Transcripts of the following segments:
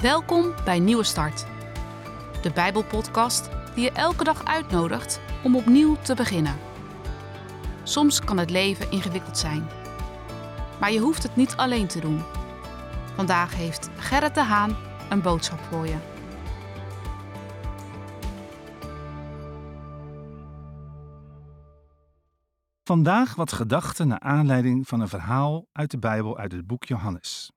Welkom bij Nieuwe Start, de Bijbelpodcast die je elke dag uitnodigt om opnieuw te beginnen. Soms kan het leven ingewikkeld zijn, maar je hoeft het niet alleen te doen. Vandaag heeft Gerrit de Haan een boodschap voor je. Vandaag wat gedachten naar aanleiding van een verhaal uit de Bijbel uit het boek Johannes.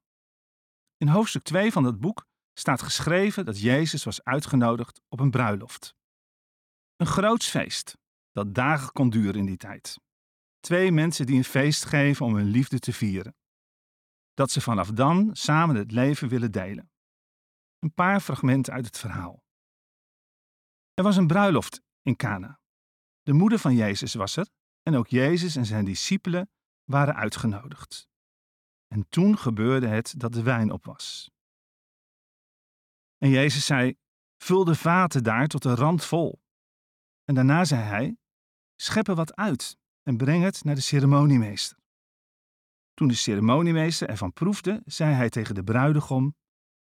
In hoofdstuk 2 van dat boek staat geschreven dat Jezus was uitgenodigd op een bruiloft. Een groots feest dat dagen kon duren in die tijd. Twee mensen die een feest geven om hun liefde te vieren. Dat ze vanaf dan samen het leven willen delen. Een paar fragmenten uit het verhaal. Er was een bruiloft in Cana. De moeder van Jezus was er en ook Jezus en zijn discipelen waren uitgenodigd. En toen gebeurde het dat de wijn op was. En Jezus zei: Vul de vaten daar tot de rand vol. En daarna zei hij: Schep er wat uit en breng het naar de ceremoniemeester. Toen de ceremoniemeester ervan proefde, zei hij tegen de bruidegom: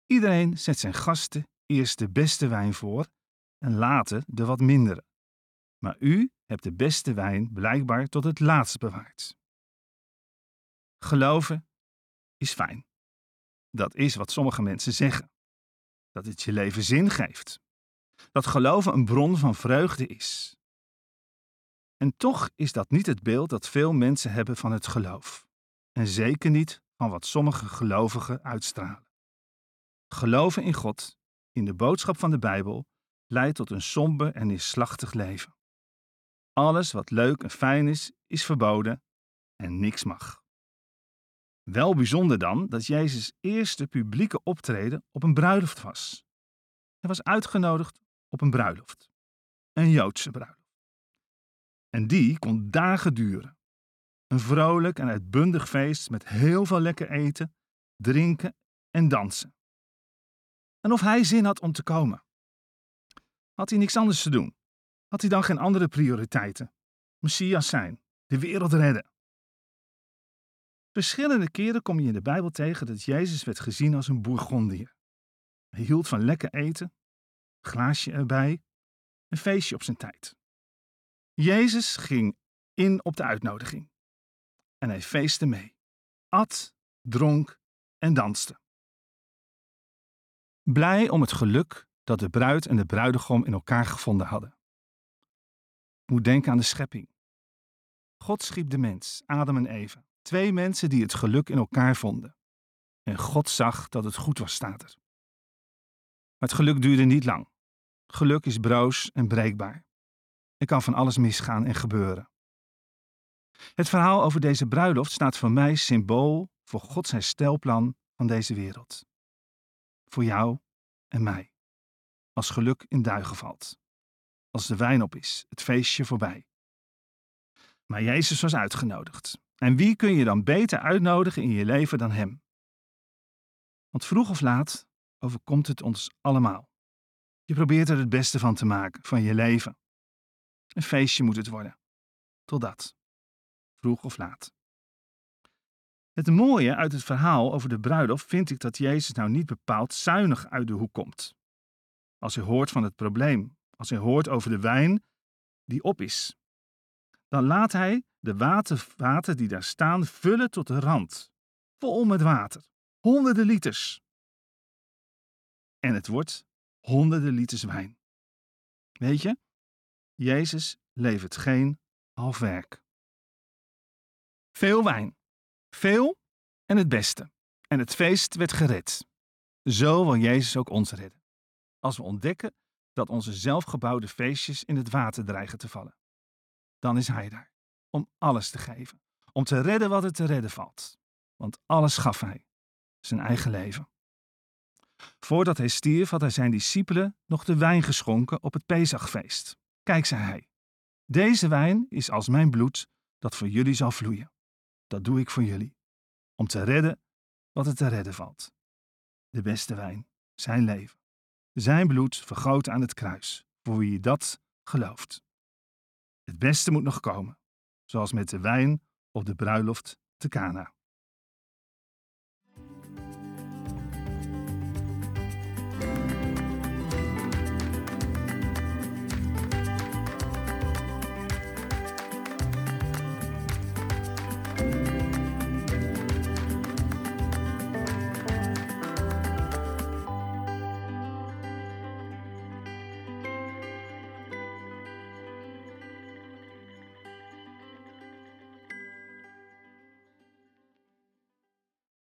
Iedereen zet zijn gasten eerst de beste wijn voor en later de wat mindere. Maar u hebt de beste wijn blijkbaar tot het laatst bewaard. Geloven is fijn. Dat is wat sommige mensen zeggen. Dat het je leven zin geeft. Dat geloven een bron van vreugde is. En toch is dat niet het beeld dat veel mensen hebben van het geloof. En zeker niet van wat sommige gelovigen uitstralen. Geloven in God, in de boodschap van de Bijbel, leidt tot een somber en neerslachtig leven. Alles wat leuk en fijn is, is verboden en niks mag. Wel bijzonder dan dat Jezus' eerste publieke optreden op een bruiloft was. Hij was uitgenodigd op een bruiloft, een Joodse bruiloft. En die kon dagen duren. Een vrolijk en uitbundig feest met heel veel lekker eten, drinken en dansen. En of hij zin had om te komen. Had hij niks anders te doen? Had hij dan geen andere prioriteiten? Messias zijn, de wereld redden. Verschillende keren kom je in de Bijbel tegen dat Jezus werd gezien als een Bourgondier. Hij hield van lekker eten, glaasje erbij, een feestje op zijn tijd. Jezus ging in op de uitnodiging. En hij feestte mee. At, dronk en danste. Blij om het geluk dat de bruid en de bruidegom in elkaar gevonden hadden. Moet denken aan de schepping. God schiep de mens, Adam en Eva. Twee mensen die het geluk in elkaar vonden. En God zag dat het goed was, staat er. Maar het geluk duurde niet lang. Geluk is broos en breekbaar. Er kan van alles misgaan en gebeuren. Het verhaal over deze bruiloft staat voor mij symbool voor God zijn stelplan van deze wereld. Voor jou en mij. Als geluk in duigen valt. Als de wijn op is, het feestje voorbij. Maar Jezus was uitgenodigd. En wie kun je dan beter uitnodigen in je leven dan Hem? Want vroeg of laat overkomt het ons allemaal. Je probeert er het beste van te maken, van je leven. Een feestje moet het worden. Totdat. Vroeg of laat. Het mooie uit het verhaal over de bruiloft vind ik dat Jezus nou niet bepaald zuinig uit de hoek komt. Als hij hoort van het probleem, als hij hoort over de wijn die op is, dan laat hij de watervaten die daar staan vullen tot de rand, vol met water, honderden liters. En het wordt honderden liters wijn. Weet je, Jezus levert geen half werk. Veel wijn, veel en het beste. En het feest werd gered. Zo wil Jezus ook ons redden. Als we ontdekken dat onze zelfgebouwde feestjes in het water dreigen te vallen dan is Hij daar. Om alles te geven. Om te redden wat er te redden valt. Want alles gaf Hij. Zijn eigen leven. Voordat hij stierf had hij zijn discipelen nog de wijn geschonken op het Pesachfeest. Kijk, zei hij, deze wijn is als mijn bloed dat voor jullie zal vloeien. Dat doe ik voor jullie, om te redden wat er te redden valt. De beste wijn, zijn leven. Zijn bloed vergoten aan het kruis, voor wie dat gelooft. Het beste moet nog komen, zoals met de wijn op de bruiloft te Cana.